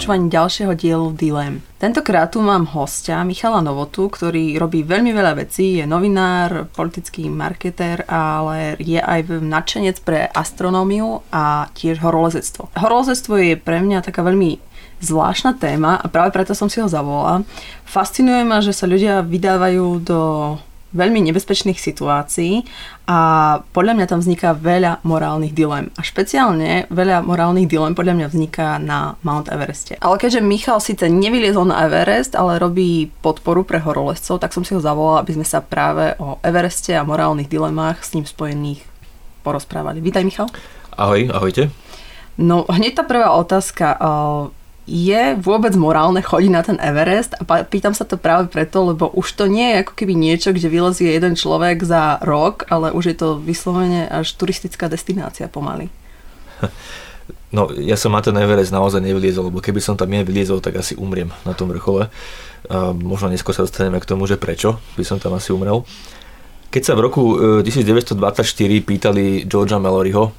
počúvaní ďalšieho dielu Dilem. Tentokrát tu mám hostia Michala Novotu, ktorý robí veľmi veľa vecí, je novinár, politický marketér, ale je aj nadšenec pre astronómiu a tiež horolezectvo. Horolezectvo je pre mňa taká veľmi zvláštna téma a práve preto som si ho zavolala. Fascinuje ma, že sa ľudia vydávajú do veľmi nebezpečných situácií a podľa mňa tam vzniká veľa morálnych dilem. A špeciálne veľa morálnych dilem podľa mňa vzniká na Mount Evereste. Ale keďže Michal síce nevyliezol na Everest, ale robí podporu pre horolezcov, tak som si ho zavolala, aby sme sa práve o Evereste a morálnych dilemách s ním spojených porozprávali. Vítaj Michal. Ahoj, ahojte. No hneď tá prvá otázka je vôbec morálne chodiť na ten Everest? A pýtam sa to práve preto, lebo už to nie je ako keby niečo, kde vylezie jeden človek za rok, ale už je to vyslovene až turistická destinácia pomaly. No, ja som na ten Everest naozaj nevyliezol, lebo keby som tam nevyliezol, tak asi umriem na tom vrchole. A možno neskôr sa dostaneme k tomu, že prečo by som tam asi umrel. Keď sa v roku 1924 e, pýtali Georgea Malloryho,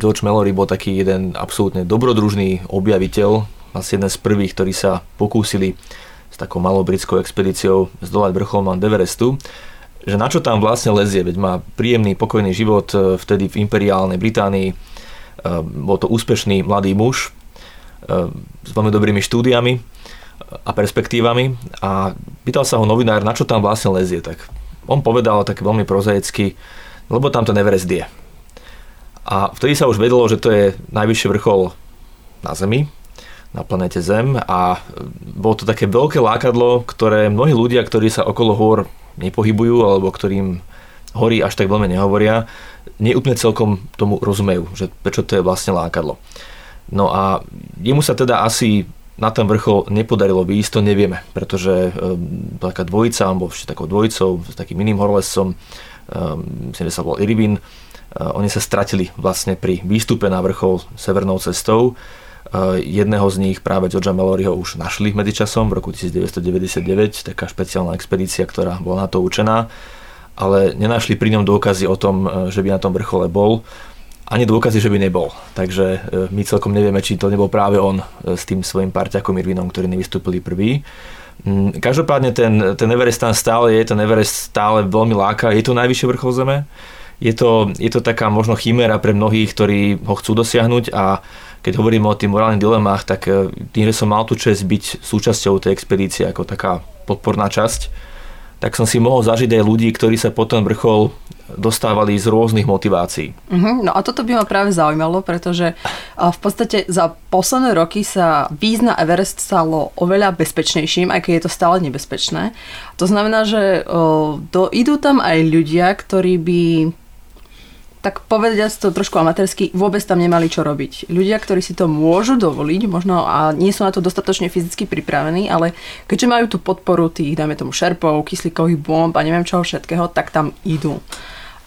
George Mallory bol taký jeden absolútne dobrodružný objaviteľ vlastne jeden z prvých, ktorí sa pokúsili s takou malou britskou expedíciou zdolať vrchol Mount Everestu, že na čo tam vlastne lezie, veď má príjemný, pokojný život e, vtedy v imperiálnej Británii, e, bol to úspešný mladý muž e, s veľmi dobrými štúdiami a perspektívami. A pýtal sa ho novinár, na čo tam vlastne lezie, tak on povedal tak veľmi prozaicky, lebo tam ten Everest je. A vtedy sa už vedelo, že to je najvyšší vrchol na Zemi, na planete Zem a bolo to také veľké lákadlo, ktoré mnohí ľudia, ktorí sa okolo hôr nepohybujú alebo ktorým hory až tak veľmi nehovoria, neúplne celkom tomu rozumejú, že prečo to je vlastne lákadlo. No a jemu sa teda asi na ten vrchol nepodarilo výjsť, to nevieme, pretože um, taká dvojica, bol ešte takou dvojicou, s takým iným horolescom, um, myslím, že sa Irvin, uh, oni sa stratili vlastne pri výstupe na vrchol severnou cestou Jedného z nich práve Georgia Malloryho už našli medzičasom v roku 1999, taká špeciálna expedícia, ktorá bola na to učená, ale nenašli pri ňom dôkazy o tom, e, že by na tom vrchole bol, ani dôkazy, že by nebol. Takže e, my celkom nevieme, či to nebol práve on s tým svojim parťakom Irvinom, ktorí nevystúpili prvý. Mm, každopádne ten, ten Everest tam stále je, ten Everest stále veľmi láka, je to najvyšší vrchol Zeme, je to, je to taká možno chimera pre mnohých, ktorí ho chcú dosiahnuť a keď hovoríme o tých morálnych dilemách, tak e, tým, že som mal tu čest byť súčasťou tej expedície ako taká podporná časť, tak som si mohol zažiť aj ľudí, ktorí sa po ten vrchol dostávali z rôznych motivácií. Uh-huh. No a toto by ma práve zaujímalo, pretože v podstate za posledné roky sa výjsť na Everest stalo oveľa bezpečnejším, aj keď je to stále nebezpečné. To znamená, že o, do, idú tam aj ľudia, ktorí by tak povediať to trošku amatérsky, vôbec tam nemali čo robiť. Ľudia, ktorí si to môžu dovoliť, možno a nie sú na to dostatočne fyzicky pripravení, ale keďže majú tú podporu tých, dajme tomu, šerpov, kyslíkových bomb a neviem čoho všetkého, tak tam idú.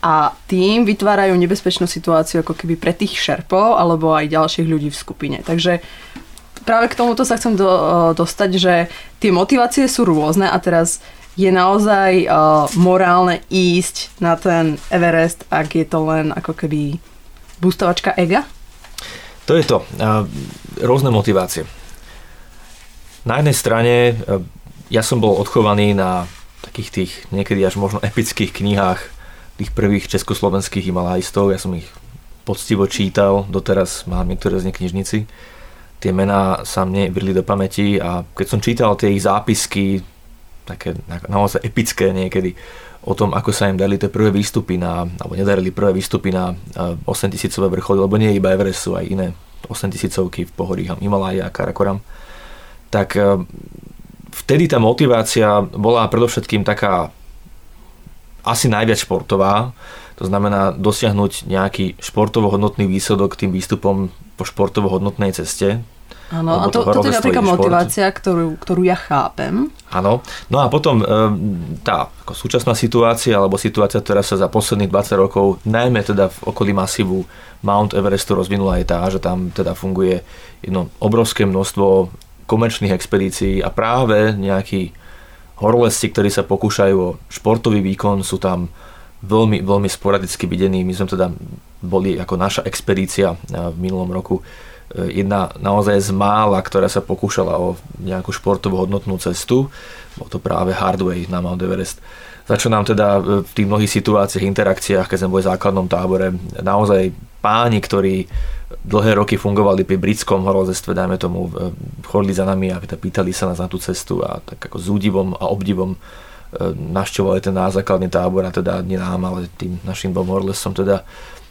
A tým vytvárajú nebezpečnú situáciu ako keby pre tých šerpov alebo aj ďalších ľudí v skupine. Takže práve k tomuto sa chcem do, dostať, že tie motivácie sú rôzne a teraz je naozaj uh, morálne ísť na ten Everest, ak je to len ako keby boostovačka ega? To je to. Uh, rôzne motivácie. Na jednej strane uh, ja som bol odchovaný na takých tých niekedy až možno epických knihách tých prvých československých himalajistov. Ja som ich poctivo čítal, doteraz mám niektoré z nich knižnici. Tie mená sa mne vrili do pamäti a keď som čítal tie ich zápisky, také naozaj epické niekedy o tom, ako sa im dali tie prvé výstupy na, alebo nedarili prvé výstupy na 8000 vrcholy, lebo nie iba Everest, sú aj iné 8000 v pohorí Himalaja a Karakoram. Tak e, vtedy tá motivácia bola predovšetkým taká asi najviac športová, to znamená dosiahnuť nejaký športovo hodnotný výsledok tým výstupom po športovo hodnotnej ceste, Áno, a to, to, toto je napríklad motivácia, ktorú, ktorú ja chápem. Áno, no a potom e, tá ako súčasná situácia, alebo situácia, ktorá sa za posledných 20 rokov, najmä teda v okolí masívu Mount Everestu rozvinula je tá, že tam teda funguje jedno obrovské množstvo komerčných expedícií a práve nejakí horolezci, ktorí sa pokúšajú o športový výkon, sú tam veľmi, veľmi sporadicky videní. My sme teda boli ako naša expedícia v minulom roku jedna naozaj z mála, ktorá sa pokúšala o nejakú športovú hodnotnú cestu. Bol to práve Hardway na Mount Everest. Za čo nám teda v tých mnohých situáciách, interakciách, keď sme boli v základnom tábore, naozaj páni, ktorí dlhé roky fungovali pri britskom horolezectve, dajme tomu, chodili za nami a pýtali sa nás na tú cestu a tak ako s údivom a obdivom našťovali ten základný tábor a teda nie nám, ale tým našim dvom horlesom teda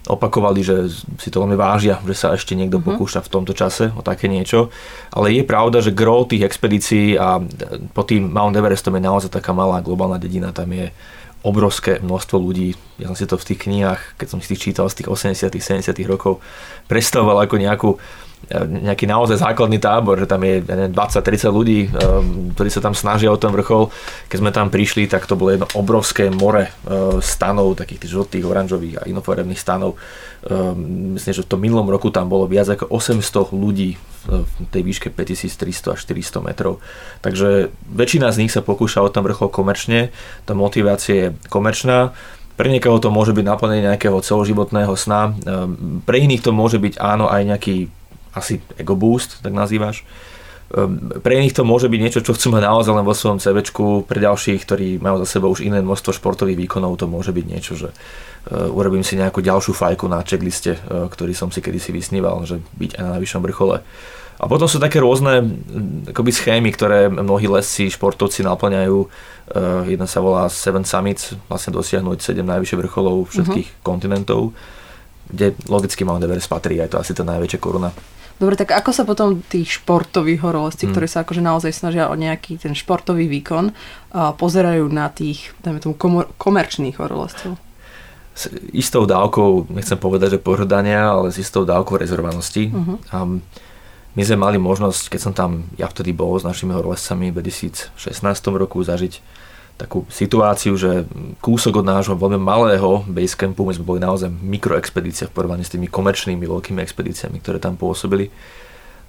opakovali, že si to veľmi vážia, že sa ešte niekto uh-huh. pokúša v tomto čase o také niečo. Ale je pravda, že gro tých expedícií a po tým Mount Everestom je naozaj taká malá globálna dedina, tam je obrovské množstvo ľudí. Ja som si to v tých knihách, keď som si tých čítal z tých 80 70 rokov, predstavoval ako nejakú nejaký naozaj základný tábor, že tam je 20-30 ľudí, ehm, ktorí sa tam snažia o ten vrchol. Keď sme tam prišli, tak to bolo jedno obrovské more ehm, stanov, takých tých žltých, oranžových a inofarebných stanov. Ehm, myslím, že v tom minulom roku tam bolo viac ako 800 ľudí v tej výške 5300 až 400 metrov. Takže väčšina z nich sa pokúša o ten vrchol komerčne, tá motivácia je komerčná. Pre niekoho to môže byť naplnenie nejakého celoživotného sna, pre iných to môže byť áno aj nejaký asi ego boost, tak nazývaš. Ehm, pre nich to môže byť niečo, čo chcú mať naozaj len vo svojom CVčku, pre ďalších, ktorí majú za sebou už iné množstvo športových výkonov, to môže byť niečo, že uh, urobím si nejakú ďalšiu fajku na checkliste, uh, ktorý som si kedysi vysníval, že byť aj na najvyššom vrchole. A potom sú také rôzne akoby schémy, ktoré mnohí lesci, športovci naplňajú. Jedna sa volá Seven Summits, vlastne dosiahnuť 7 najvyšších vrcholov všetkých uh-huh. kontinentov, kde logicky Mount Everest patrí, aj to asi tá najväčšia koruna. Dobre, tak ako sa potom tí športoví horolezci, hmm. ktorí sa akože naozaj snažia o nejaký ten športový výkon, a pozerajú na tých, dajme tomu, komer- komerčných horolezcov? S istou dávkou, nechcem povedať, že pohrdania, ale s istou dávkou rezervovanosti. Uh-huh. A my sme mali možnosť, keď som tam ja vtedy bol s našimi horolezcami v 2016 roku zažiť takú situáciu, že kúsok od nášho veľmi malého basecampu, my sme boli naozaj mikroexpedícia v porovnaní s tými komerčnými veľkými expedíciami, ktoré tam pôsobili,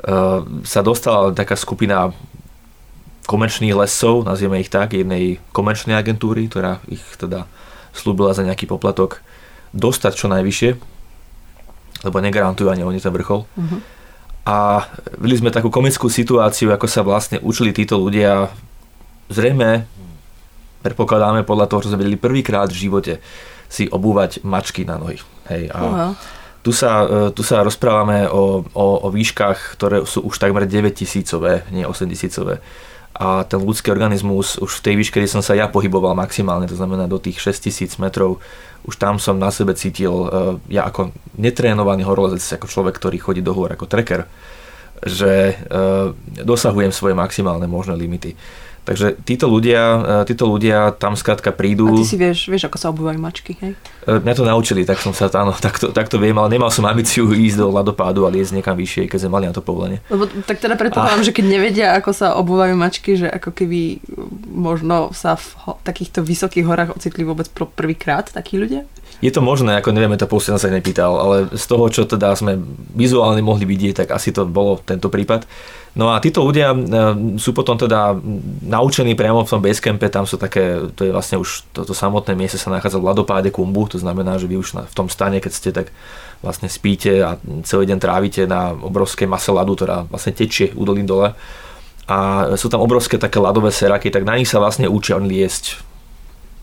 uh, sa dostala taká skupina komerčných lesov, nazvieme ich tak, jednej komerčnej agentúry, ktorá ich teda slúbila za nejaký poplatok dostať čo najvyššie, lebo negarantujú ani oni ten vrchol. Uh-huh. A videli sme takú komickú situáciu, ako sa vlastne učili títo ľudia zrejme predpokladáme podľa toho, čo sme vedeli prvýkrát v živote si obúvať mačky na nohy. Hej, a uh-huh. tu, sa, e, tu sa rozprávame o, o, o výškach, ktoré sú už takmer 9000 nie 8000 a ten ľudský organizmus už v tej výške, kde som sa ja pohyboval maximálne, to znamená do tých 6000 metrov, už tam som na sebe cítil, e, ja ako netrénovaný horolezec, ako človek, ktorý chodí do hôr ako trekker, že e, dosahujem svoje maximálne možné limity. Takže títo ľudia, e, títo ľudia tam skrátka prídu. A ty si vieš, vieš, ako sa obúvajú mačky, hej? E, mňa to naučili, tak som sa, áno, takto, takto viem, ale nemal som ambíciu ísť do ľadopádu a liesť niekam vyššie, keď sme mali na to povolenie. Lebo tak teda predpokladám, a... že keď nevedia, ako sa obúvajú mačky, že ako keby možno sa v takýchto vysokých horách ocitli vôbec prvýkrát takí ľudia? Je to možné, ako nevieme, to posledná sa nepýtal, ale z toho, čo teda sme vizuálne mohli vidieť, tak asi to bolo tento prípad. No a títo ľudia e, sú potom teda naučení priamo v tom basecampe, tam sú také, to je vlastne už toto samotné miesto sa nachádza v ladopáde Kumbu, to znamená, že vy už v tom stane, keď ste tak vlastne spíte a celý deň trávite na obrovskej mase ľadu, ktorá vlastne tečie údolím dole a sú tam obrovské také ľadové seraky, tak na nich sa vlastne učia oni liesť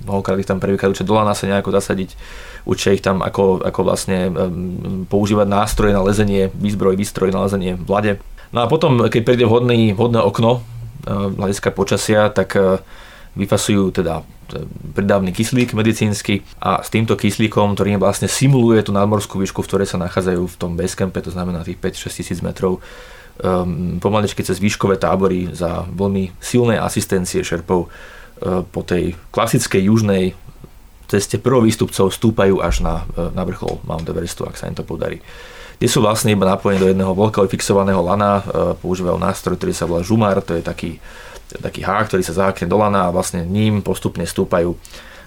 mnohokrát ich tam prvýkrát učia dolana sa nejako zasadiť, učia ich tam ako, ako vlastne používať nástroje na lezenie, výzbroj, výstroj na lezenie v lade. No a potom, keď príde vhodný, vhodné okno, hľadiska počasia, tak uh, vyfasujú teda pridávny kyslík medicínsky a s týmto kyslíkom, ktorý vlastne simuluje tú nadmorskú výšku, v ktorej sa nachádzajú v tom basecampe, to znamená tých 5-6 tisíc metrov, um, pomaličky cez výškové tábory za veľmi silnej asistencie šerpov E, po tej klasickej južnej ceste prvovýstupcov stúpajú až na, e, na vrchol Mount Everestu, ak sa im to podarí. Tie sú vlastne iba napojení do jedného veľkého fixovaného lana, e, používajú nástroj, ktorý sa volá žumar, to je taký, taký hák, ktorý sa zahákne do lana a vlastne ním postupne stúpajú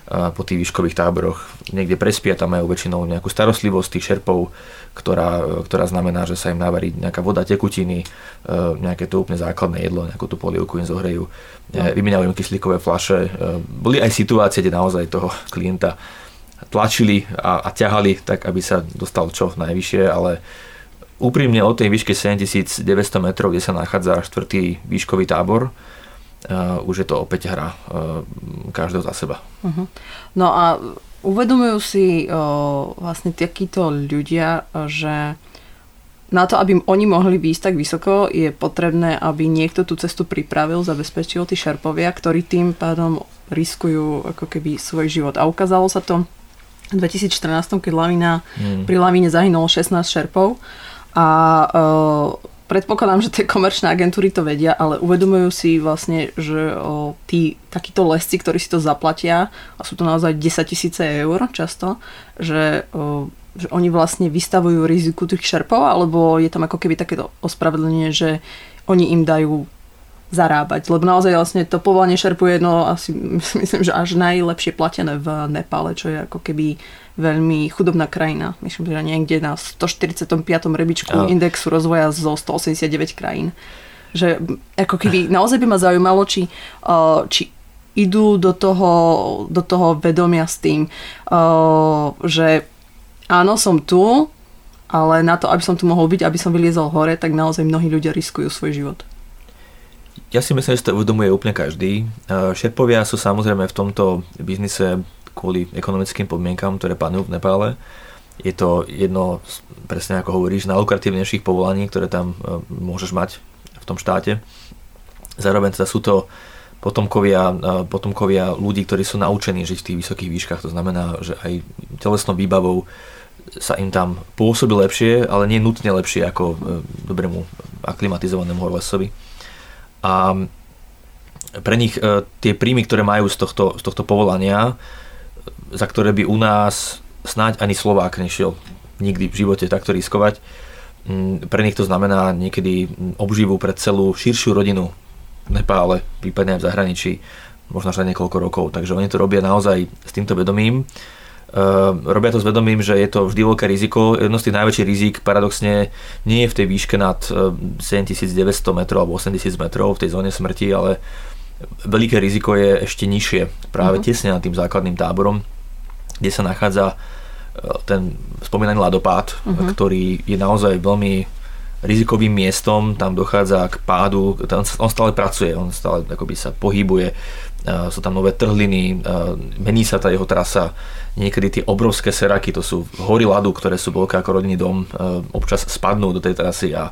po tých výškových táboroch. Niekde prespia, tam majú väčšinou nejakú starostlivosť tých šerpov, ktorá, ktorá znamená, že sa im navarí nejaká voda, tekutiny, e, nejaké to úplne základné jedlo, nejakú tú polievku im zohrejú, no. vymieňajú im kyslíkové flaše. E, boli aj situácie, kde naozaj toho klienta tlačili a, a ťahali tak, aby sa dostal čo najvyššie, ale úprimne od tej výšky 7900 metrov, kde sa nachádza štvrtý výškový tábor, uh, už je to opäť hra uh, každého za seba. Uh-huh. No a uvedomujú si uh, vlastne takíto ľudia, že na to, aby oni mohli výjsť tak vysoko, je potrebné, aby niekto tú cestu pripravil, zabezpečil tí šerpovia, ktorí tým pádom riskujú ako keby svoj život. A ukázalo sa to v 2014, keď lavina, hmm. pri lavíne zahynulo 16 šerpov a uh, predpokladám, že tie komerčné agentúry to vedia, ale uvedomujú si vlastne, že o, tí takíto lesci, ktorí si to zaplatia, a sú to naozaj 10 tisíce eur často, že, o, že oni vlastne vystavujú riziku tých šerpov, alebo je tam ako keby takéto ospravedlenie, že oni im dajú zarábať, lebo naozaj vlastne to povolanie šerpu je no asi myslím, že až najlepšie platené v Nepále, čo je ako keby veľmi chudobná krajina. Myslím, že niekde na 145. rebičku oh. indexu rozvoja zo 189 krajín. Že ako keby naozaj by ma zaujímalo, či, uh, či idú do toho, do toho vedomia s tým, uh, že áno, som tu, ale na to, aby som tu mohol byť, aby som vyliezol hore, tak naozaj mnohí ľudia riskujú svoj život. Ja si myslím, že to uvedomuje úplne každý. Šerpovia sú samozrejme v tomto biznise kvôli ekonomickým podmienkam, ktoré panujú v Nepále. Je to jedno, presne ako hovoríš, najlukratívnejších povolaní, ktoré tam e, môžeš mať v tom štáte. Zároveň teda sú to potomkovia, e, potomkovia ľudí, ktorí sú naučení žiť v tých vysokých výškach. To znamená, že aj telesnou výbavou sa im tam pôsobí lepšie, ale nie nutne lepšie ako e, dobrému aklimatizovanému horlesovi a pre nich tie príjmy, ktoré majú z tohto, z tohto povolania, za ktoré by u nás snáď ani Slovák nešiel nikdy v živote takto riskovať, pre nich to znamená niekedy obživu pre celú širšiu rodinu v Nepále, prípadne aj v zahraničí, možno až niekoľko rokov. Takže oni to robia naozaj s týmto vedomím Ehm, robia to s vedomím, že je to vždy veľké riziko. Jedno z tých najväčších rizik paradoxne nie je v tej výške nad 7900 ehm, metrov alebo 8000 metrov v tej zóne smrti, ale veľké riziko je ešte nižšie, práve uh-huh. tesne nad tým základným táborom, kde sa nachádza ehm, ten spomínaný ľadopád, uh-huh. ktorý je naozaj veľmi rizikovým miestom, tam dochádza k pádu, on stále pracuje, on stále akoby sa pohybuje, sú tam nové trhliny, mení sa tá jeho trasa, niekedy tie obrovské seraky, to sú hory ľadu, ktoré sú veľké ako rodinný dom, občas spadnú do tej trasy a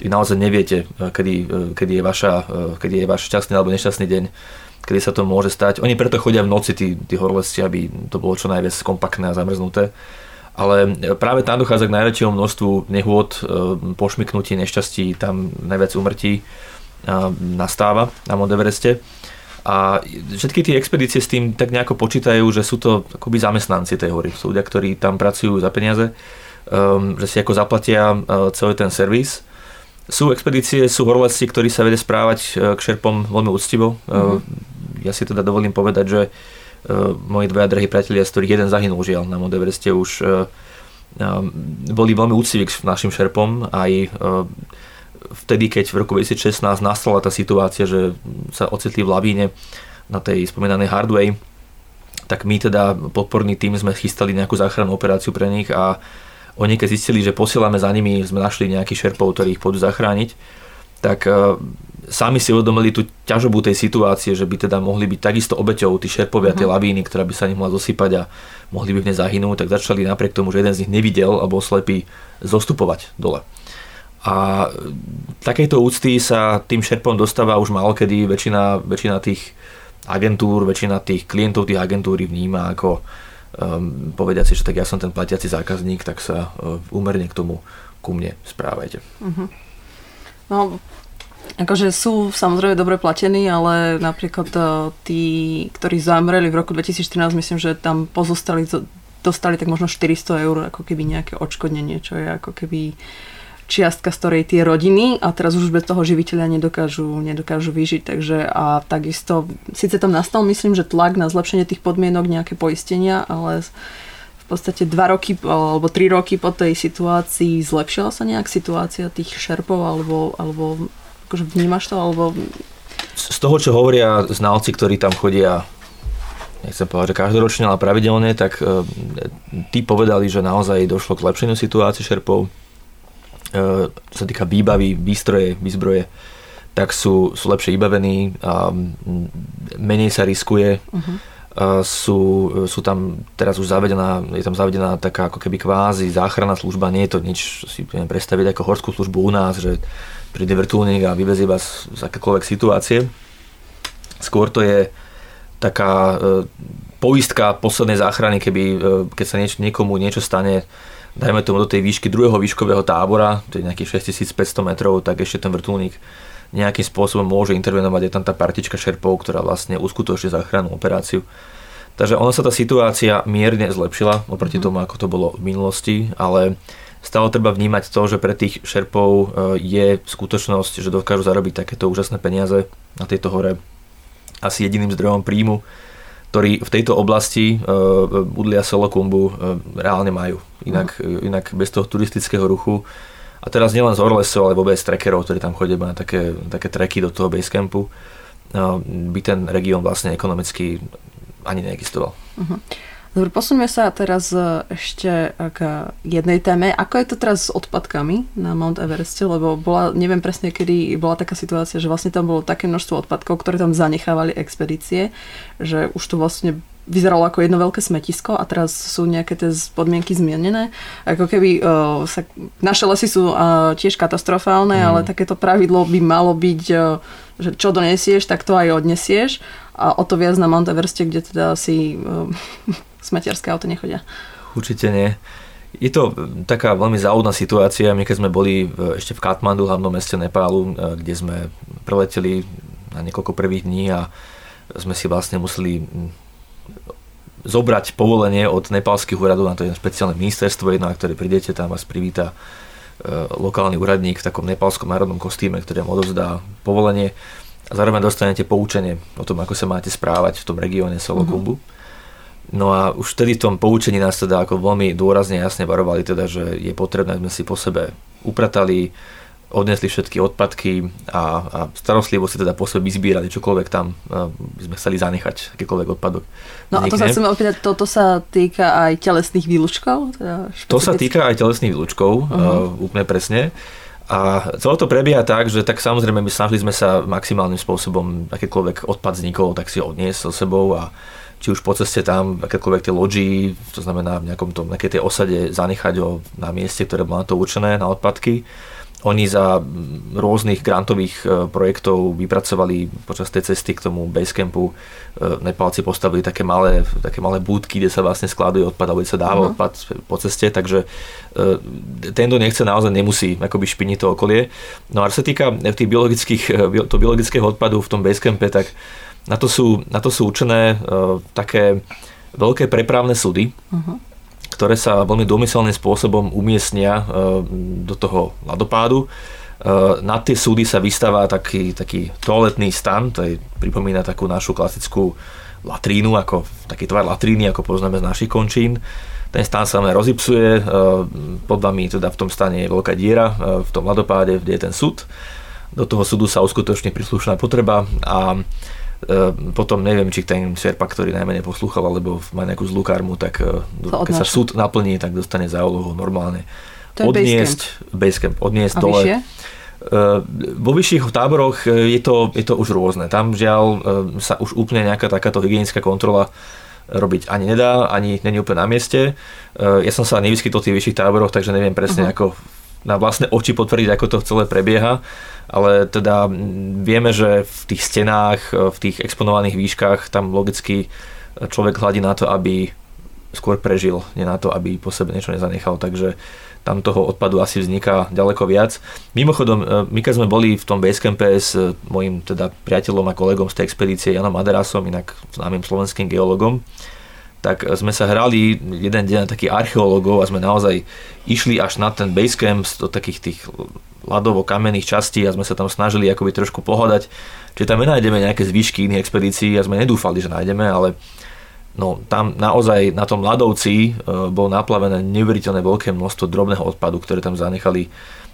vy naozaj neviete, kedy, kedy, je vaša, kedy je váš šťastný alebo nešťastný deň, kedy sa to môže stať. Oni preto chodia v noci, tí, tí horolezci, aby to bolo čo najviac kompaktné a zamrznuté. Ale práve tam dochádza k najväčšiemu množstvu nehôd, pošmyknutí, nešťastí, tam najviac umrtí nastáva na Mount Evereste. A všetky tie expedície s tým tak nejako počítajú, že sú to akoby zamestnanci tej hory. Sú ľudia, ktorí tam pracujú za peniaze, um, že si ako zaplatia celý ten servis. Sú expedície, sú horolezci, ktorí sa vedia správať k šerpom veľmi úctivo. Mm-hmm. Ja si teda dovolím povedať, že uh, moji dvaja drahí priatelia, z ktorých jeden zahynul žiaľ na Mount Evereste, už uh, um, boli veľmi úctiví k našim šerpom. Aj vtedy, keď v roku 2016 nastala tá situácia, že sa ocitli v lavíne na tej spomínanej Hardway, tak my teda podporný tým sme chystali nejakú záchrannú operáciu pre nich a oni keď zistili, že posielame za nimi, sme našli nejakých šerpov, ktorí ich pôjdu zachrániť, tak sami si uvedomili tú ťažobu tej situácie, že by teda mohli byť takisto obeťou tí šerpovia, uh-huh. tie mhm. lavíny, ktorá by sa nich mohla zosypať a mohli by v nej zahynúť, tak začali napriek tomu, že jeden z nich nevidel alebo slepý, zostupovať dole. A takejto úcty sa tým šerpom dostáva už malo kedy väčšina, väčšina tých agentúr, väčšina tých klientov tých agentúry vníma ako um, povedia si, že tak ja som ten platiaci zákazník, tak sa uh, úmerne k tomu ku mne správajte. Uh-huh. No, akože sú samozrejme dobre platení, ale napríklad uh, tí, ktorí zamreli v roku 2014, myslím, že tam pozostali, dostali tak možno 400 eur ako keby nejaké odškodnenie, čo je ako keby čiastka, z ktorej tie rodiny a teraz už bez toho živiteľa nedokážu, nedokážu vyžiť. Takže a takisto, síce tam nastal myslím, že tlak na zlepšenie tých podmienok, nejaké poistenia, ale v podstate dva roky alebo tri roky po tej situácii zlepšila sa nejak situácia tých šerpov alebo, alebo akože vnímaš to alebo... Z toho, čo hovoria znalci, ktorí tam chodia nechcem povedať, že každoročne, ale pravidelne, tak e, tí povedali, že naozaj došlo k zlepšeniu situácie šerpov čo sa týka výbavy, výstroje, výzbroje, tak sú, sú lepšie vybavení, a menej sa riskuje. Uh-huh. Sú, sú tam teraz už zavedená, je tam zavedená taká ako keby kvázi záchranná služba, nie je to nič, si viem predstaviť ako horskú službu u nás, že príde vrtulník a vyvezie vás z akékoľvek situácie. Skôr to je taká e, poistka poslednej záchrany, keby, e, keď sa nieč, niekomu niečo stane, dajme tomu do tej výšky druhého výškového tábora, to je nejakých 6500 metrov, tak ešte ten vrtulník nejakým spôsobom môže intervenovať, je tam tá partička šerpov, ktorá vlastne uskutoční záchrannú operáciu. Takže ono sa tá situácia mierne zlepšila oproti mhm. tomu, ako to bolo v minulosti, ale stále treba vnímať to, že pre tých šerpov e, je skutočnosť, že dokážu zarobiť takéto úžasné peniaze na tejto hore asi jediným zdrojom príjmu, ktorý v tejto oblasti uh, Budlia Solokumbu uh, reálne majú. Inak, uh. inak bez toho turistického ruchu a teraz nielen z Orlesov, ale vôbec z trackerov, ktorí tam chodia na také, také treky do toho basecampu, by ten región vlastne ekonomicky ani neexistoval. Uh-huh. Dobre, posuňme sa teraz e, ešte k jednej téme. Ako je to teraz s odpadkami na Mount Evereste? Lebo bola, neviem presne, kedy bola taká situácia, že vlastne tam bolo také množstvo odpadkov, ktoré tam zanechávali expedície, že už to vlastne vyzeralo ako jedno veľké smetisko a teraz sú nejaké tie podmienky zmienené. Ako keby uh, sa, naše lesy sú uh, tiež katastrofálne, mm. ale takéto pravidlo by malo byť, uh, že čo donesieš, tak to aj odnesieš a o to viac na Mount Evereste, kde teda si uh, smetiarské auto nechodia. Určite nie. Je to taká veľmi záudná situácia. My keď sme boli v, ešte v Katmandu, hlavnom meste Nepálu, kde sme preleteli na niekoľko prvých dní a sme si vlastne museli zobrať povolenie od nepálskych úradov na to je špeciálne ministerstvo jedno, na ktoré prídete, tam vás privíta e, lokálny úradník v takom nepálskom národnom kostýme, ktorý vám odovzdá povolenie a zároveň dostanete poučenie o tom, ako sa máte správať v tom regióne Solokumbu. Mm-hmm. No a už vtedy v tom poučení nás teda ako veľmi dôrazne jasne varovali teda, že je potrebné, sme si po sebe upratali, odnesli všetky odpadky a, a starostlivo si teda po sebe vyzbierali čokoľvek tam by sme chceli zanechať, akýkoľvek odpadok. No a to sa chcem opýtať, toto sa týka aj telesných výlučkov? Teda to sa týka aj telesných výlučkov, uh-huh. uh, úplne presne. A celé to prebieha tak, že tak samozrejme my snažili sme sa maximálnym spôsobom akýkoľvek odpad vznikol, tak si odniesť so sebou a či už po ceste tam, akékoľvek tie loďi, to znamená v nejakom tom, nejakej tej osade zanechať ho na mieste, ktoré bolo na to určené, na odpadky oni za rôznych grantových e, projektov vypracovali počas tej cesty k tomu basecampu. E, Nepálci postavili také malé, také malé búdky, kde sa vlastne skladuje odpad a sa dáva uh-huh. odpad po ceste, takže e, ten, kto nechce, naozaj nemusí akoby špiniť to okolie. No a čo sa týka tých biologických, to biologického odpadu v tom basecampe, tak na to sú, na to sú určené také veľké prepravné súdy, uh-huh ktoré sa veľmi domyselným spôsobom umiestnia e, do toho ľadopádu. E, na tie súdy sa vystáva taký, taký toaletný stan, to je, pripomína takú našu klasickú latrínu, ako, taký tvar latríny, ako poznáme z našich končín. Ten stan sa rozipsuje, e, pod vami teda v tom stane je veľká diera v tom ľadopáde, kde je ten súd. Do toho súdu sa uskutoční príslušná potreba a potom neviem, či ten Šerpa, ktorý najmenej poslúchal, alebo má nejakú zlú karmu, tak e, keď sa súd naplní, tak dostane za úlohu normálne to odniesť, basecamp, odniesť A dole. Vyššie? Vo vyšších táboroch e, je to, je to už rôzne. Tam žiaľ sa už úplne nejaká takáto hygienická kontrola robiť ani nedá, ani není úplne na mieste. Ja som sa nevyskytol v tých vyšších táboroch, takže neviem presne, uh-huh. ako na vlastné oči potvrdiť, ako to celé prebieha, ale teda vieme, že v tých stenách, v tých exponovaných výškach tam logicky človek hľadí na to, aby skôr prežil, nie na to, aby po sebe niečo nezanechal, takže tam toho odpadu asi vzniká ďaleko viac. Mimochodom, my keď sme boli v tom basecampe s mojim teda priateľom a kolegom z tej expedície Janom Aderasom, inak známym slovenským geologom, tak sme sa hrali jeden deň takých archeológov a sme naozaj išli až na ten basecamp do takých tých ľadovo-kamenných častí a sme sa tam snažili akoby trošku pohodať, či tam nenájdeme nejaké zvyšky iných expedícií a sme nedúfali, že nájdeme, ale No tam naozaj na tom ľadovci bolo naplavené neuveriteľné veľké množstvo drobného odpadu, ktoré tam zanechali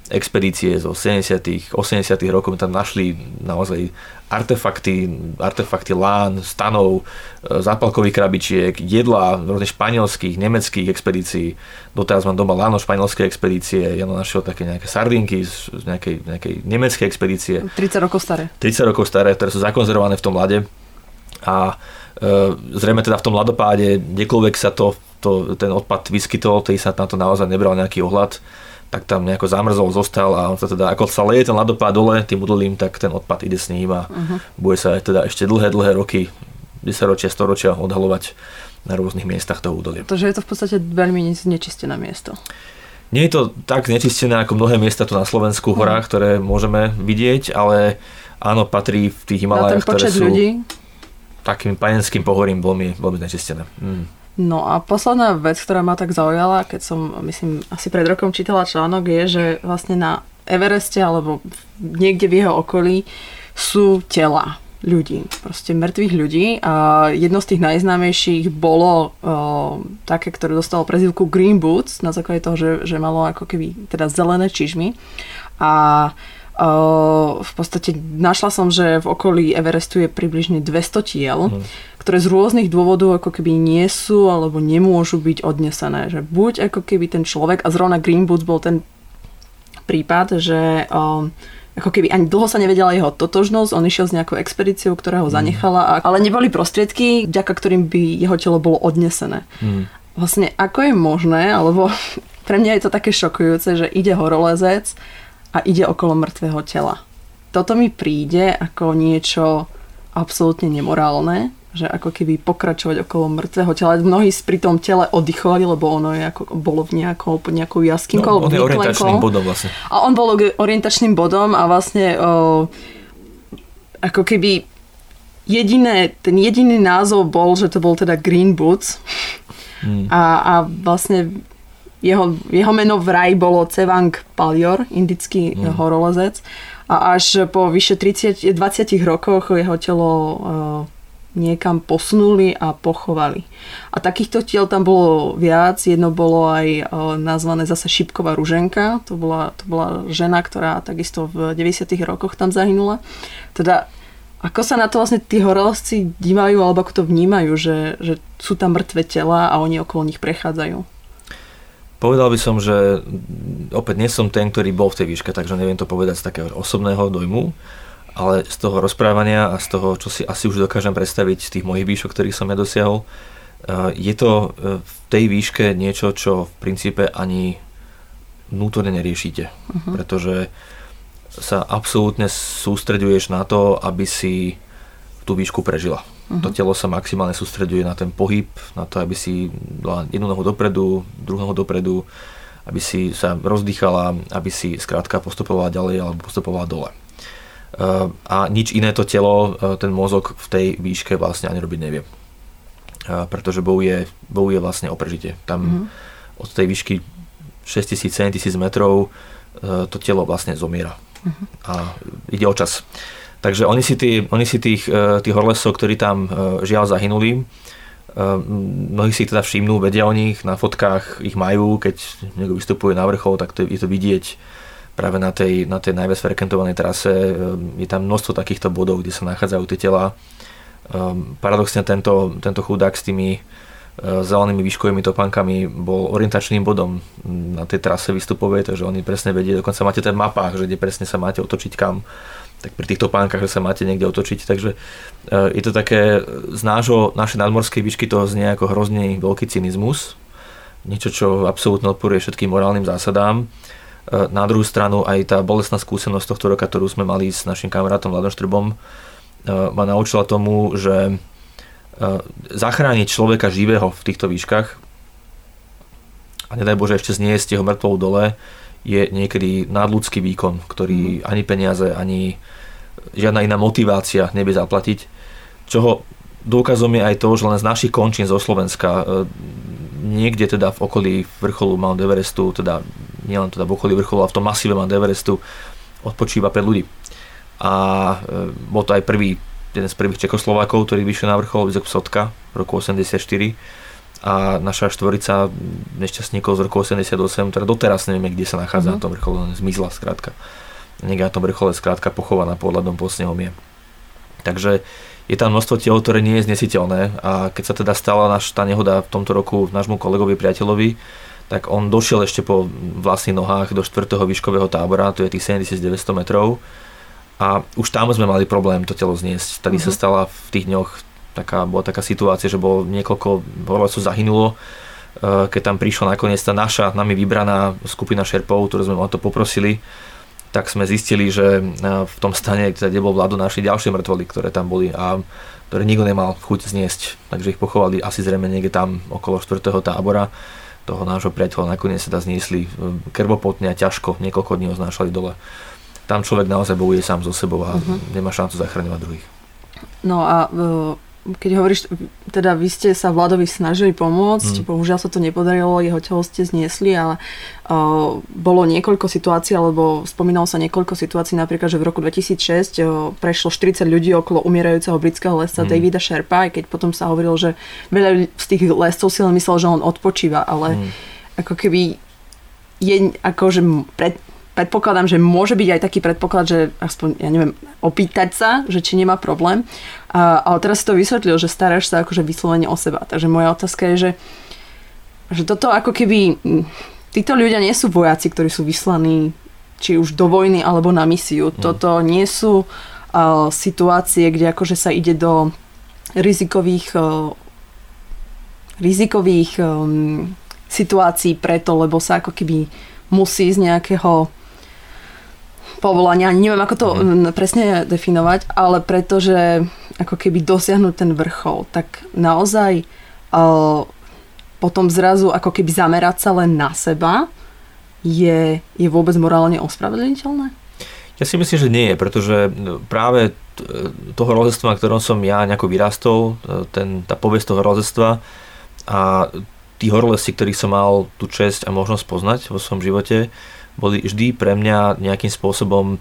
expedície zo 70 80 rokov tam našli naozaj artefakty, artefakty lán, stanov, e, zápalkových krabičiek, jedla rôznych španielských, nemeckých expedícií. Doteraz mám doma láno španielskej expedície, ja našiel také nejaké sardinky z nejakej, nejakej nemeckej expedície. 30 rokov staré. 30 rokov staré, ktoré sú zakonzervované v tom lade. A e, zrejme teda v tom ladopáde, kdekoľvek sa to, to, ten odpad vyskytol, tej sa na to naozaj nebral nejaký ohľad tak tam nejako zamrzol, zostal a on sa teda, ako sa leje ten ľadopád dole tým udolím, tak ten odpad ide s ním a uh-huh. bude sa aj teda ešte dlhé, dlhé roky, 10 ročia, 100 ročia odhalovať na rôznych miestach toho údolia. Takže je to v podstate veľmi nečistené miesto. Nie je to tak nečistené ako mnohé miesta tu na Slovensku, uh-huh. horách, ktoré môžeme vidieť, ale áno, patrí v tých Himalajách, ktoré sú ľudí. takým panenským pohorím veľmi, veľmi nečistené. Mm. No a posledná vec, ktorá ma tak zaujala, keď som, myslím, asi pred rokom čítala článok, je, že vlastne na Evereste alebo niekde v jeho okolí sú tela ľudí, proste mŕtvych ľudí. A jedno z tých najznámejších bolo o, také, ktoré dostalo prezivku Green Boots na základe toho, že, že malo ako keby teda zelené čižmy. A v podstate našla som, že v okolí Everestu je približne 200 tiel, mm. ktoré z rôznych dôvodov ako keby nie sú alebo nemôžu byť odnesené. Že buď ako keby ten človek, a zrovna Green Boots bol ten prípad, že um, ako keby ani dlho sa nevedela jeho totožnosť, on išiel s nejakou expedíciou, ktorá ho zanechala, ale neboli prostriedky, vďaka ktorým by jeho telo bolo odnesené. Mm. Vlastne ako je možné, alebo pre mňa je to také šokujúce, že ide horolezec a ide okolo mŕtvého tela. Toto mi príde ako niečo absolútne nemorálne, že ako keby pokračovať okolo mŕtvého tela. Mnohí pri tom tele oddychovali, lebo ono je ako, bolo v nejakou, pod nejakou jaskinkou. No, on je orientačným bodom vlastne. A on bol orientačným bodom a vlastne o, ako keby jediné, ten jediný názov bol, že to bol teda Green Boots. Hmm. A, a vlastne jeho, jeho meno vraj bolo Cevang Palior, indický mm. horolezec. A až po vyše 30, 20 rokoch jeho telo uh, niekam posunuli a pochovali. A takýchto tiel tam bolo viac. Jedno bolo aj uh, nazvané zase Šipková ruženka. To bola, to bola žena, ktorá takisto v 90 rokoch tam zahynula. Teda ako sa na to vlastne tí horolezci dívajú, alebo ako to vnímajú, že, že sú tam mŕtve tela a oni okolo nich prechádzajú? Povedal by som, že opäť nie som ten, ktorý bol v tej výške, takže neviem to povedať z takého osobného dojmu, ale z toho rozprávania a z toho, čo si asi už dokážem predstaviť z tých mojich výšok, ktorých som ja dosiahol, eh, je to eh, v tej výške niečo, čo v princípe ani vnútorne neriešite, uh-huh. pretože sa absolútne sústreduješ na to, aby si tú výšku prežila. Uh-huh. To telo sa maximálne sústreduje na ten pohyb, na to, aby si dala jednu nohu dopredu, druhú nohu dopredu, aby si sa rozdýchala, aby si skrátka postupovala ďalej alebo postupovala dole. Uh, a nič iné to telo, uh, ten mozog v tej výške vlastne ani robiť nevie. Uh, pretože bojuje, bojuje vlastne o prežitie. Tam uh-huh. od tej výšky 6000-7000 metrov to telo vlastne zomiera. Uh-huh. A ide o čas. Takže oni si, tí, oni si tých, e, tých horlesov, ktorí tam e, žiaľ zahynuli, e, mnohí si ich teda všimnú, vedia o nich, na fotkách ich majú, keď niekto vystupuje na vrchol, tak to je to vidieť práve na tej, na tej najviac frekventovanej trase. Je tam množstvo takýchto bodov, kde sa nachádzajú tie tela. Paradoxne tento, tento chudák s tými zelenými výškovými topánkami bol orientačným bodom na tej trase výstupovej, takže oni presne vedie, dokonca máte ten mapách, že kde presne sa máte otočiť kam tak pri týchto pánkach, sa máte niekde otočiť, takže eh, je to také z nášho, našej nadmorskej výšky toho znie ako hrozný veľký cynizmus, niečo, čo absolútne odporuje všetkým morálnym zásadám. Eh, na druhú stranu aj tá bolestná skúsenosť tohto roka, ktorú sme mali s našim kamarátom Vladom Štrbom, eh, ma naučila tomu, že zachrániť človeka živého v týchto výškach a nedaj Bože ešte zniesť jeho mŕtvou dole, je niekedy nadľudský výkon, ktorý ani peniaze, ani žiadna iná motivácia nevie zaplatiť. Čoho dôkazom je aj to, že len z našich končín zo Slovenska e, niekde teda v okolí vrcholu Mount Everestu, teda nielen teda v okolí vrcholu, ale v tom masíve Mount Everestu odpočíva 5 ľudí. A e, bol to aj prvý jeden z prvých Čekoslovákov, ktorý vyšiel na vrchol, Vizok Sotka v roku 84 a naša štvorica nešťastníkov z roku 88, teda doteraz nevieme, kde sa nachádza mm-hmm. na tom vrchole, zmizla skrátka. Niekde na tom vrchole skrátka pochovaná pod ľadom po snehom je. Takže je tam množstvo tiel, ktoré nie je znesiteľné a keď sa teda stala naš, tá nehoda v tomto roku nášmu kolegovi, priateľovi, tak on došiel ešte po vlastných nohách do 4. výškového tábora, to je tých 7900 metrov a už tam sme mali problém to telo zniesť. Tady uh-huh. sa mhm. stala v tých dňoch taká, bola taká situácia, že bolo niekoľko horolezcov zahynulo, e, keď tam prišla nakoniec tá naša, nami vybraná skupina šerpov, ktorú sme o to poprosili, tak sme zistili, že e, v tom stane, kde bol vládu našli ďalšie mŕtvoly, ktoré tam boli a ktoré nikto nemal chuť zniesť. Takže ich pochovali asi zrejme niekde tam okolo 4. tábora toho nášho priateľa nakoniec sa zniesli e, krvopotne a ťažko, niekoľko dní ho znášali dole. Tam človek naozaj bojuje sám so sebou a uh-huh. nemá šancu zachraňovať druhých. No a keď hovoríš, teda vy ste sa Vladovi snažili pomôcť, mm. bohužiaľ sa to nepodarilo, jeho telo ste zniesli, ale uh, bolo niekoľko situácií, alebo spomínalo sa niekoľko situácií, napríklad, že v roku 2006 uh, prešlo 40 ľudí okolo umierajúceho britského lesca mm. Davida Sherpa, aj keď potom sa hovorilo, že veľa z tých lescov si len myslel, že on odpočíva, ale mm. ako keby je akože pred, predpokladám, že môže byť aj taký predpoklad, že aspoň, ja neviem, opýtať sa, že či nemá problém. A, ale teraz si to vysvetlil, že staráš sa akože vyslovene o seba. Takže moja otázka je, že, že toto ako keby... Títo ľudia nie sú vojaci, ktorí sú vyslaní či už do vojny alebo na misiu. Mm. Toto nie sú uh, situácie, kde akože sa ide do rizikových uh, rizikových um, situácií preto, lebo sa ako keby musí z nejakého povolania, neviem ako to mm. presne definovať, ale pretože ako keby dosiahnuť ten vrchol, tak naozaj uh, potom zrazu ako keby zamerať sa len na seba je, je vôbec morálne ospravedlniteľné? Ja si myslím, že nie, pretože práve toho rozestva, na ktorom som ja nejako vyrastol, ten, tá povesť toho rozestva a tí horolezci, ktorých som mal tú čest a možnosť poznať vo svojom živote, boli vždy pre mňa nejakým spôsobom e,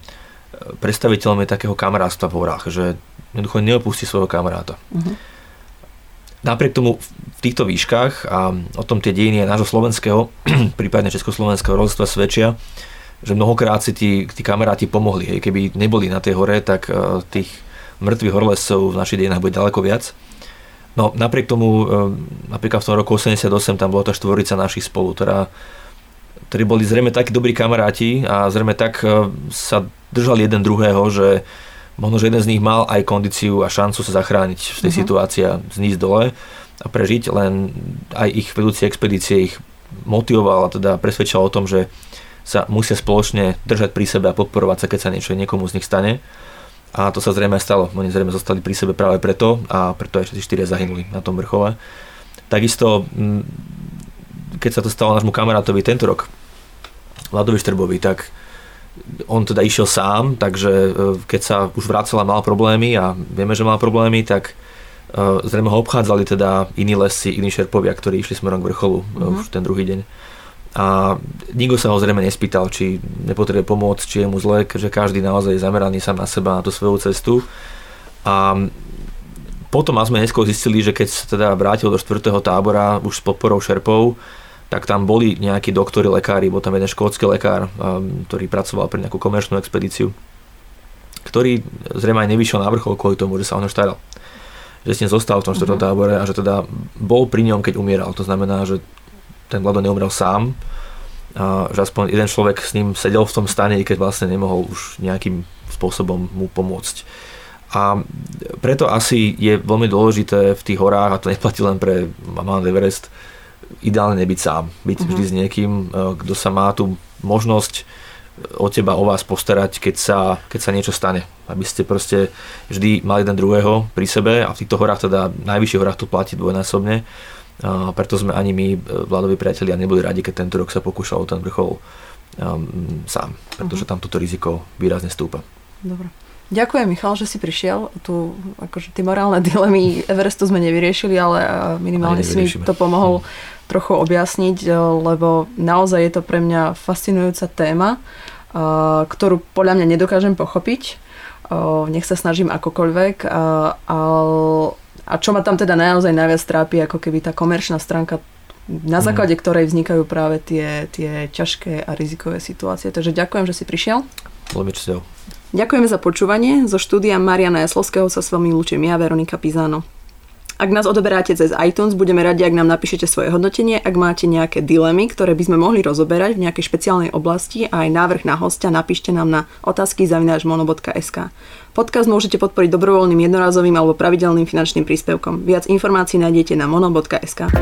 predstaviteľmi takého kamarátstva v horách, že jednoducho neopustí svojho kamaráta. Uh-huh. Napriek tomu v týchto výškach a o tom tie dejiny aj nášho slovenského, prípadne československého rozhodstva svedčia, že mnohokrát si tí, tí kamaráti pomohli. Hej. Keby neboli na tej hore, tak uh, tých mŕtvych horolezcov v našich dejinách bude ďaleko viac. No napriek tomu, uh, napríklad v tom roku 88 tam bola tá štvorica našich spolu, ktorá ktorí boli zrejme takí dobrí kamaráti a zrejme tak e, sa držali jeden druhého, že možno, že jeden z nich mal aj kondíciu a šancu sa zachrániť v tej uh-huh. situácii a znísť dole a prežiť, len aj ich vedúci expedície ich motivoval a teda presvedčal o tom, že sa musia spoločne držať pri sebe a podporovať sa, keď sa niečo niekomu z nich stane. A to sa zrejme stalo. Oni zrejme zostali pri sebe práve preto a preto aj všetci štyria zahynuli na tom vrchole. Takisto keď sa to stalo nášmu kamarátovi tento rok, Vladovi Štrbovi, tak on teda išiel sám, takže e, keď sa už vracala mal problémy a vieme, že mal problémy, tak e, zrejme ho obchádzali teda iní lesy, iní šerpovia, ktorí išli smerom k vrcholu mm-hmm. už ten druhý deň. A nikto sa ho zrejme nespýtal, či nepotrebuje pomôcť, či je mu zle, keďže každý naozaj je zameraný sám na seba, na tú svoju cestu. A potom sme neskôr zistili, že keď sa teda vrátil do štvrtého tábora už s podporou šerpov, tak tam boli nejakí doktori, lekári, bol tam jeden škótsky lekár, um, ktorý pracoval pre nejakú komerčnú expedíciu, ktorý zrejme aj nevyšiel na vrchol kvôli tomu, že sa o ňo staral. Že s ním zostal v tom štvrtom uh-huh. tábore a že teda bol pri ňom, keď umieral. To znamená, že ten Vlado neumrel sám, a že aspoň jeden človek s ním sedel v tom stane, keď vlastne nemohol už nejakým spôsobom mu pomôcť. A preto asi je veľmi dôležité v tých horách, a to neplatí len pre Mount Everest, ideálne nebyť sám, byť uh-huh. vždy s niekým, e, kto sa má tú možnosť e, o teba, o vás postarať, keď sa, keď sa niečo stane. Aby ste proste vždy mali jeden druhého pri sebe a v týchto horách, teda najvyšších horách to platí dvojnásobne. A preto sme ani my, e, vládoví priatelia, neboli radi, keď tento rok sa pokúšal ten vrchol um, sám, pretože uh-huh. tam toto riziko výrazne stúpa. Dobre. Ďakujem, Michal, že si prišiel. Tu, akože tie morálne dilemy Everestu sme nevyriešili, ale minimálne si mi to pomohol hm. trochu objasniť, e, lebo naozaj je to pre mňa fascinujúca téma, e, ktorú podľa mňa nedokážem pochopiť. nech sa snažím akokoľvek. A, čo ma tam teda naozaj najviac trápi, ako keby tá komerčná stránka na mhm. základe ktorej vznikajú práve tie, tie ťažké a rizikové situácie. Takže ďakujem, že si prišiel. Čťou. Ďakujeme za počúvanie. Zo štúdia Mariana Jaslovského sa s vami lúčim ja, Veronika Pizano. Ak nás odoberáte cez iTunes, budeme radi, ak nám napíšete svoje hodnotenie. Ak máte nejaké dilemy, ktoré by sme mohli rozoberať v nejakej špeciálnej oblasti a aj návrh na hostia, napíšte nám na otázky zavináčmono.sk. Podcast môžete podporiť dobrovoľným jednorazovým alebo pravidelným finančným príspevkom. Viac informácií nájdete na mono.sk.